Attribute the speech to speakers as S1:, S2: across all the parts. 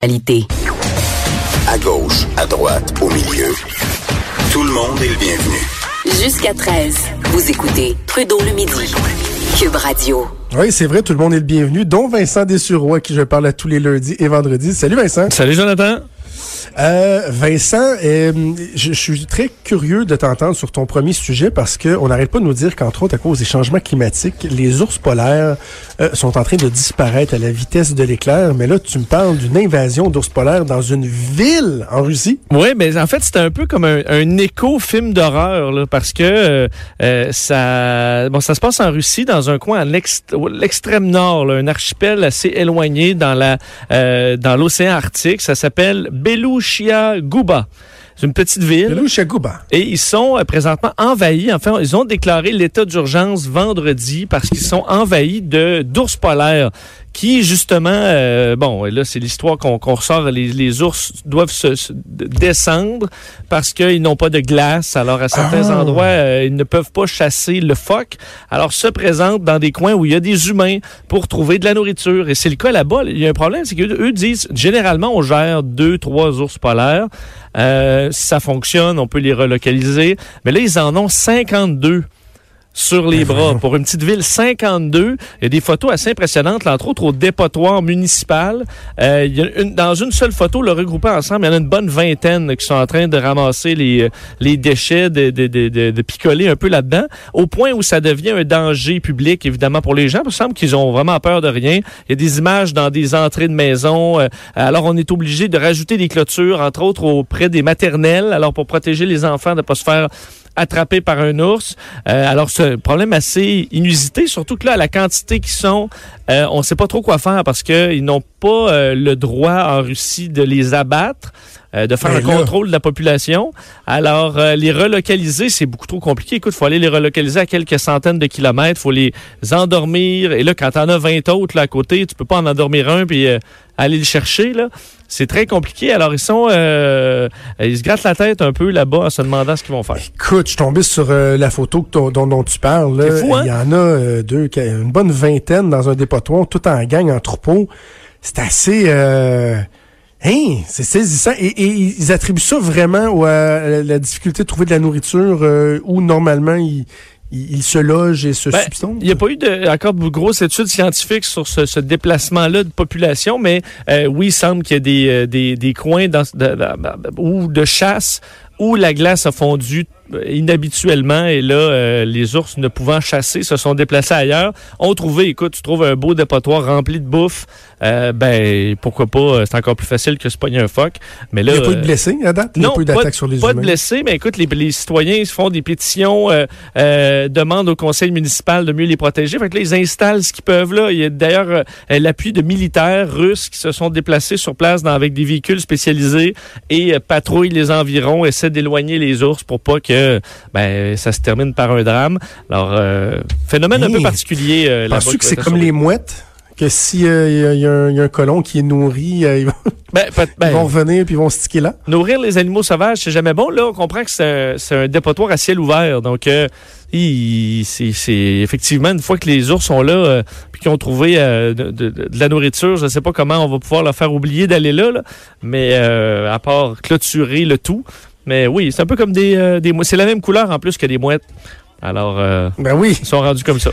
S1: Qualité.
S2: À gauche, à droite, au milieu. Tout le monde est le bienvenu.
S1: Jusqu'à 13, vous écoutez Trudeau le midi. Cube Radio.
S3: Oui, c'est vrai, tout le monde est le bienvenu, dont Vincent Dessureau, à qui je parle à tous les lundis et vendredis. Salut Vincent.
S4: Salut Jonathan.
S3: Euh, Vincent, euh, je, suis très curieux de t'entendre sur ton premier sujet parce que on n'arrête pas de nous dire qu'entre autres à cause des changements climatiques, les ours polaires euh, sont en train de disparaître à la vitesse de l'éclair. Mais là, tu me parles d'une invasion d'ours polaires dans une ville en Russie.
S4: Oui, mais en fait, c'est un peu comme un, un écho-film d'horreur parce que euh, ça, bon, ça se passe en Russie, dans un coin à l'extrême nord, là, un archipel assez éloigné dans la dans l'océan Arctique. Ça s'appelle Belushia Guba. C'est une petite ville.
S3: Belushia Guba.
S4: Et ils sont euh, présentement envahis. Enfin, ils ont déclaré l'état d'urgence vendredi parce qu'ils sont envahis de d'ours polaires qui justement, euh, bon, là c'est l'histoire qu'on ressort, les, les, ours doivent se, se descendre parce qu'ils n'ont pas de glace. Alors à certains
S3: Ah.
S4: endroits, euh, ils ne peuvent pas chasser le phoque. Alors se présentent dans des coins où il y a des humains pour trouver de la nourriture. Et c'est le cas là-bas. Il y a un problème, c'est qu'eux disent, généralement on gère deux, trois ours polaires. Euh, ça fonctionne, on peut les relocaliser. Mais là, ils en ont 52 sur les bras. Pour une petite ville, 52. Il y a des photos assez impressionnantes, là, entre autres au dépotoir municipal. Euh, il y a une, dans une seule photo, le regroupé ensemble, il y en a une bonne vingtaine qui sont en train de ramasser les, les déchets, de, de, de, de, de picoler un peu là-dedans, au point où ça devient un danger public, évidemment, pour les gens. Il me semble qu'ils ont vraiment peur de rien. Il y a des images dans des entrées de maisons. Euh, alors, on est obligé de rajouter des clôtures, entre autres auprès des maternelles, alors pour protéger les enfants de ne pas se faire attrapé par un ours. Euh, alors, c'est un problème assez inusité, surtout que là, la quantité qui sont, euh, on ne sait pas trop quoi faire parce qu'ils n'ont pas euh, le droit en Russie de les abattre. de faire
S3: Mais
S4: un
S3: là-
S4: contrôle de la population. Alors, les relocaliser, c'est beaucoup trop compliqué. Écoute, il faut aller les relocaliser à quelques centaines de kilomètres. Il faut les endormir. Et là, quand t'en as 20 autres là, à côté, tu peux pas en endormir un puis aller le chercher. là. C'est très compliqué. Alors, ils sont... euh, ils se grattent la tête un peu là-bas en se demandant ce qu'ils vont faire.
S3: Écoute, je suis tombé sur euh, la photo dont, dont tu parles. là.
S4: C'est fou, hein?
S3: Il y en a euh, deux, une bonne vingtaine dans un dépotoir, tout en gang, en troupeau. C'est assez... Euh... Hein, c'est saisissant. Et, et ils attribuent ça vraiment à la, la difficulté de trouver de la nourriture euh, où normalement ils, ils se logent et se
S4: Ben. Il n'y a pas eu de, encore de grosses études scientifiques sur ce, ce déplacement-là de population, mais euh, oui, il semble qu'il y a des, euh, des, des coins dans, de, de- de- ou de chasse où la glace a fondu euh, inhabituellement et là, euh, les ours ne pouvant chasser se sont déplacés ailleurs. Ont trouvé, écoute, tu trouves un beau dépotoir rempli de bouffe, euh, ben pourquoi pas, euh, c'est encore plus facile que se pogner un phoque. Mais là,
S3: il n'y a pas eu de
S4: euh,
S3: blessés à date? Il n'y a
S4: non,
S3: pas eu d'attaque sur les
S4: pas de blessés, mais écoute, les, les citoyens ils se font des pétitions, euh, euh, demandent au conseil municipal de mieux les protéger. Fait que là, ils installent ce qu'ils peuvent là. Il y a d'ailleurs euh, l'appui de militaires russes qui se sont déplacés sur place dans, avec des véhicules spécialisés et patrouillent les environs, essaient d'éloigner les ours pour pas que ben, ça se termine par un drame. Alors, euh, phénomène un peu particulier euh.
S3: Penses-tu que c'est comme les mouettes? Que s'il y, a- il y a un- il y a un colon qui est nourri, euh, ils vont,
S4: Ben, ben,
S3: ils vont revenir puis ils vont se sticker là?
S4: Nourrir les animaux sauvages, c'est jamais bon. Là, on comprend que c'est un, dépotoir à ciel ouvert. Donc, euh, c'est c'est effectivement une fois que les ours sont là, euh, puis qu'ils ont trouvé euh, de, de- de la nourriture, je ne sais pas comment on va pouvoir leur faire oublier d'aller là, là. mais euh, à part clôturer le tout. Mais oui, c'est un peu comme des, euh, des mou- C'est la même couleur en plus que des mouettes. Alors, euh,
S3: Ben oui.
S4: ils sont rendus comme ça.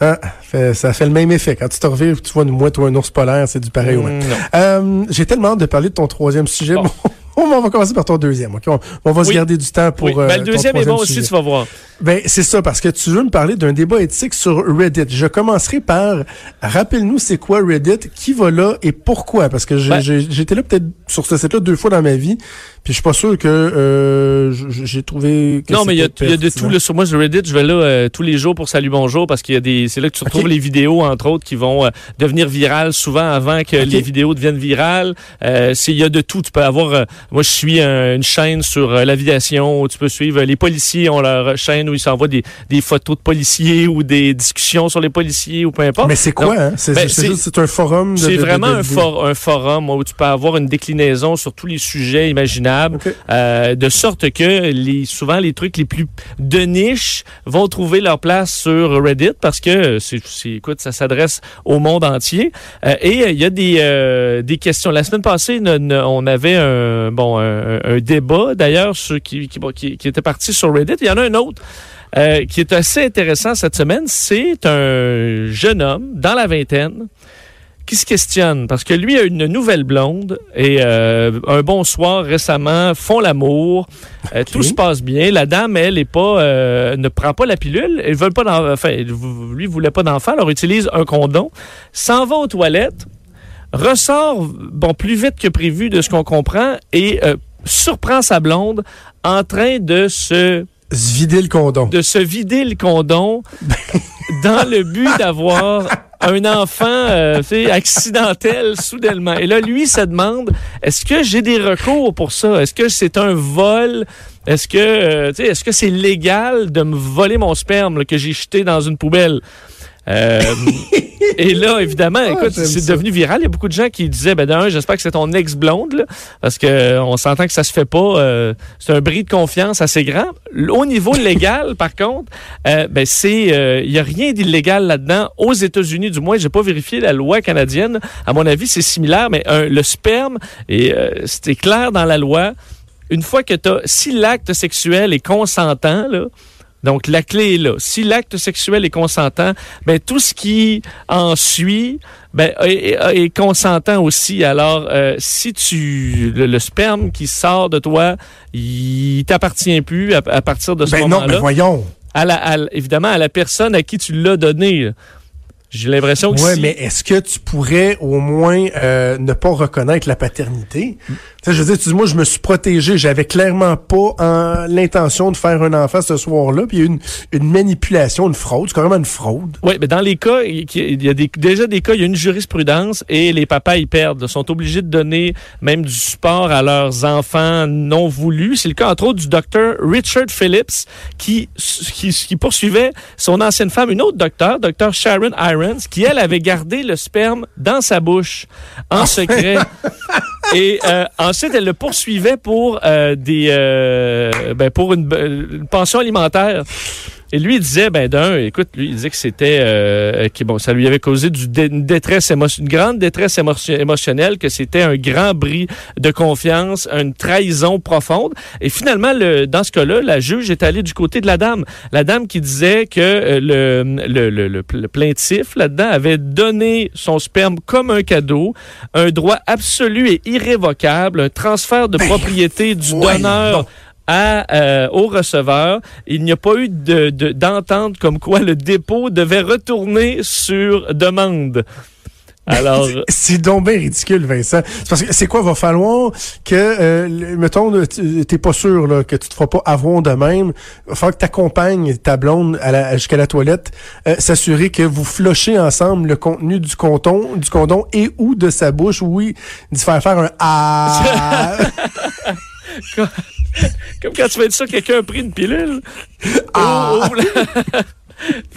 S3: Ah, fait- ça fait le même effet. Quand tu te revives, tu vois une mouette ou un ours polaire, c'est du pareil.
S4: Mm, non.
S3: Euh, J'ai tellement hâte de parler de ton troisième sujet.
S4: Bon.
S3: On va commencer par ton deuxième. ok? On, on va se garder du temps pour.
S4: Oui, ben,
S3: euh,
S4: le
S3: ton
S4: deuxième est bon aussi, tu vas voir.
S3: Ben, c'est ça, parce que tu veux me parler d'un débat éthique sur Reddit. Je commencerai par, rappelle-nous c'est quoi Reddit, qui va là et pourquoi? Parce que
S4: Ben-
S3: j'étais là peut-être sur ce site-là deux fois dans ma vie, puis je suis pas sûr que euh, j'ai trouvé que
S4: Non, mais il y, y a de tout. Là, sur moi, sur Reddit, je vais là euh, tous les jours pour Salut Bonjour parce qu'il y a des. C'est là que tu retrouves les vidéos, entre autres, qui vont euh, devenir virales souvent avant que les vidéos deviennent virales. Euh, c'est- Il y a de tout. Tu peux avoir euh, moi, je suis un- une chaîne sur euh, l'aviation où tu peux suivre les policiers ont leur chaîne où ils s'envoient des, des photos de policiers ou des discussions sur les policiers ou peu importe.
S3: Mais c'est quoi, hein? C'est
S4: ben,
S3: c'est un forum
S4: c'est
S3: de- de-
S4: vraiment
S3: de-
S4: un, for- un forum où tu peux avoir une déclinaison sur tous les sujets imaginables, Euh, de sorte que les, souvent les trucs les plus de niche vont trouver leur place sur Reddit parce que c'est, c'est- écoute, ça s'adresse au monde entier. Euh, et euh, il y a des, euh, des questions. La semaine passée, on avait un, bon, un, un débat d'ailleurs qui, qui, bon, qui, qui était parti sur Reddit. Il y en a un autre. euh, qui est assez intéressant cette semaine, c'est un jeune homme dans la vingtaine qui se questionne? Parce que lui a une nouvelle blonde et euh, un bon soir récemment font l'amour, Euh, tout se passe bien. La dame elle est pas euh, ne prend pas la pilule, elle veut pas enfin lui voulait pas d'enfant, alors utilise un condom, s'en va aux toilettes, ressort bon plus vite que prévu de ce qu'on comprend et euh, surprend sa blonde en train de se
S3: Se vider le condom.
S4: de se vider le condom dans le but d'avoir un enfant euh, accidentel soudainement. Et là, lui se demande, est-ce que j'ai des recours pour ça? Est-ce que c'est un vol? Est-ce que euh, est-ce que c'est légal de me voler mon sperme que j'ai jeté dans une poubelle? Euh, et là, évidemment, écoute,
S3: j'aime
S4: c'est devenu viral. Il y a beaucoup de gens qui disaient, ben d'un, j'espère que c'est ton ex-blonde, parce que euh, on s'entend que ça se fait pas. euh, c'est un bris de confiance assez grand. Au niveau légal, par contre, euh, ben c'est, euh, il y a rien d'illégal là-dedans. Aux États-Unis, du moins, j'ai pas vérifié la loi canadienne. À mon avis, c'est similaire, mais euh, le sperme, et euh, c'était clair dans la loi. Une fois que t'as, si l'acte sexuel est consentant, là. Donc, la clé est là. Si l'acte sexuel est consentant, ben, tout ce qui en suit ben, est, consentant aussi. Alors, euh, si tu le, le sperme qui sort de toi, il t'appartient plus à, à partir de ce
S3: Ben non,
S4: moment-là.
S3: mais voyons.
S4: À la- à évidemment, à la personne à qui tu l'as donné. J'ai l'impression que
S3: Ouais,
S4: si-
S3: mais est-ce que tu pourrais au moins euh, ne pas reconnaître la paternité? Sais, je veux dire, tu dis, moi, je me suis protégé. J'avais clairement pas en- l'intention de faire un enfant ce soir-là. Puis il y a eu une, une manipulation, une fraude. C'est carrément une fraude.
S4: Oui, mais dans les cas, il y a des, déjà des cas, il y a une jurisprudence et les papas y perdent. Ils sont obligés de donner même du support à leurs enfants non voulus. C'est le cas, entre autres, du docteur Richard Phillips qui, qui, qui poursuivait son ancienne femme, une autre docteur, docteur Sharon Qui, elle, avait gardé le sperme dans sa bouche en secret. Et euh, ensuite, elle le poursuivait pour euh, des euh, ben, pour une, une pension alimentaire. Et lui, il disait, ben d'un, écoute, lui, il disait que c'était, euh, que, bon, ça lui avait causé du dé- une détresse une grande détresse émo- émotionnelle, que c'était un grand bris de confiance, une trahison profonde. Et finalement, le, dans ce cas-là, la juge est allée du côté de la dame. La dame qui disait que euh, le, le, le, le- plaintif là-dedans avait donné son sperme comme un cadeau, un droit absolu et irrévocable, un transfert de propriété du donneur. À, euh, au receveur. Il n'y a pas eu de- de- d'entente comme quoi le dépôt devait retourner sur demande. Alors,
S3: C'est donc bien ridicule, Vincent. C'est parce que c'est quoi, va falloir que, euh, mettons, t'es pas sûr là, que tu te feras pas avoir de même. Va falloir que t'accompagnes ta blonde jusqu'à la toilette, euh, s'assurer que vous flushez ensemble le contenu du condom, du condom et ou de sa bouche. Oui, d'y faire faire un ah.
S4: comme quand tu sûr que quelqu'un a pris une pilule.
S3: Ah.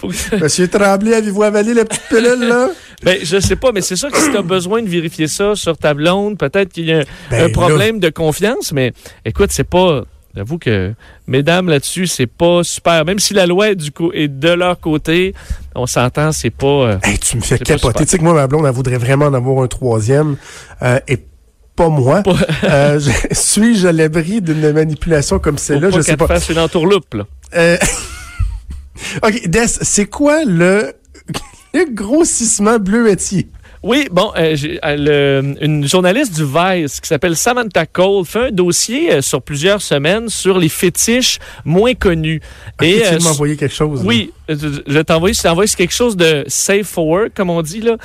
S4: Oh, oh, que-
S3: Monsieur Tremblay, avez-vous avalé la petite pilule là?
S4: Ben, je sais pas, mais c'est sûr que si tu as besoin de vérifier ça sur ta blonde, peut-être qu'il y a un,
S3: Ben,
S4: un problème de confiance, mais écoute, c'est pas. J'avoue que, mesdames, là-dessus, c'est pas super. Même si la loi est, du co- est de leur côté, on s'entend, c'est pas. euh,
S3: Hey, tu me fais capoter. Tu sais que moi, ma blonde, elle voudrait vraiment en avoir un troisième. euh, et pas moi. Euh, je- Suis-je à l'abri d'une manipulation comme celle-là? Je sais pas.
S4: fasse une entourloupe, là.
S3: Euh, OK, Des, c'est quoi le, le grossissement bleuetier?
S4: Oui, bon, euh, euh, le- une journaliste du Vice qui s'appelle Samantha Cole fait un dossier euh, sur plusieurs semaines sur les fétiches moins connus.
S3: Et tu
S4: euh,
S3: m'envoyer quelque chose.
S4: Oui, je t'envoie, je t'envoie quelque chose de safe for work, comme on dit là.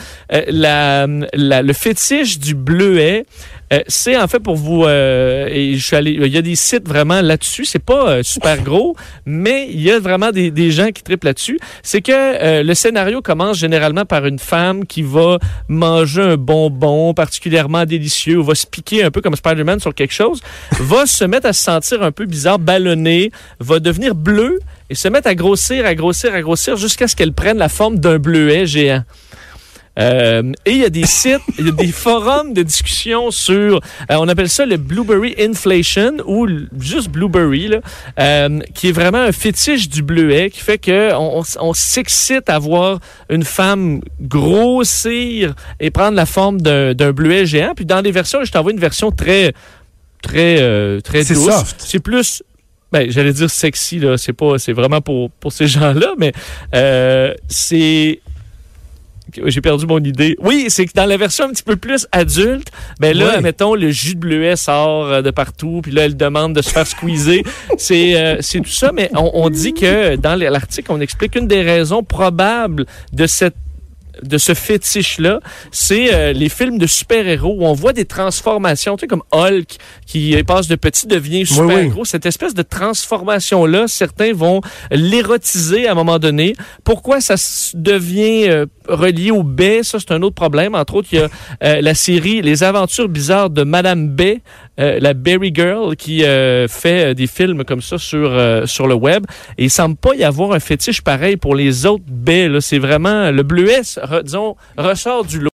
S4: La, la- le fétiche du bleuet Euh, c'est en fait pour vous, euh, et je suis allé, il y a des sites vraiment là-dessus. C'est pas euh, super gros, mais il y a vraiment des, des gens qui triplent là-dessus. C'est que le scénario commence généralement par une femme qui va manger un bonbon particulièrement délicieux ou va se piquer un peu comme Spider-Man sur quelque chose, va se mettre à se sentir un peu bizarre, ballonné, va devenir bleu et se mettre à grossir, à grossir, à grossir jusqu'à ce qu'elle prenne la forme d'un bleuet géant. Euh, et il y a des sites, il y a des forums de discussion sur, euh, on appelle ça le Blueberry Inflation ou juste Blueberry, là, euh, qui est vraiment un fétiche du bleuet, qui fait que on, on s- on s'excite à voir une femme grossir et prendre la forme d'un bleuet géant. Puis dans les versions, je t'envoie une version très, très, très
S3: C'est
S4: douce.
S3: soft.
S4: C'est plus ben, j'allais dire sexy là, c'est pas, c'est vraiment pour pour ces gens-là, mais euh, c'est j'ai perdu mon idée. Oui, c'est que dans la version un petit peu plus adulte, ben là,
S3: Oui.
S4: mettons, le jus de bleuet sort euh, de partout, puis là, elle demande de se faire squeezer. c'est euh, c'est tout ça, mais on, on dit que dans l'article, on explique une des raisons probables de cette de ce fétiche-là, c'est euh, les films de super-héros où on voit des transformations, tu sais, comme Hulk qui passe de petit devient super
S3: Oui, oui.
S4: gros. Cette espèce de transformation-là, certains vont l'érotiser à un moment donné. Pourquoi ça devient euh, relié au baie, ça c'est un autre problème. Entre autres, il y a euh, la série Les aventures bizarres de Madame Bay, euh, la Berry Girl, qui euh, fait euh, des films comme ça sur, euh, sur le web. Et il semble pas y avoir un fétiche pareil pour les autres baies. C'est vraiment le bleuet, disons, ressort du lot.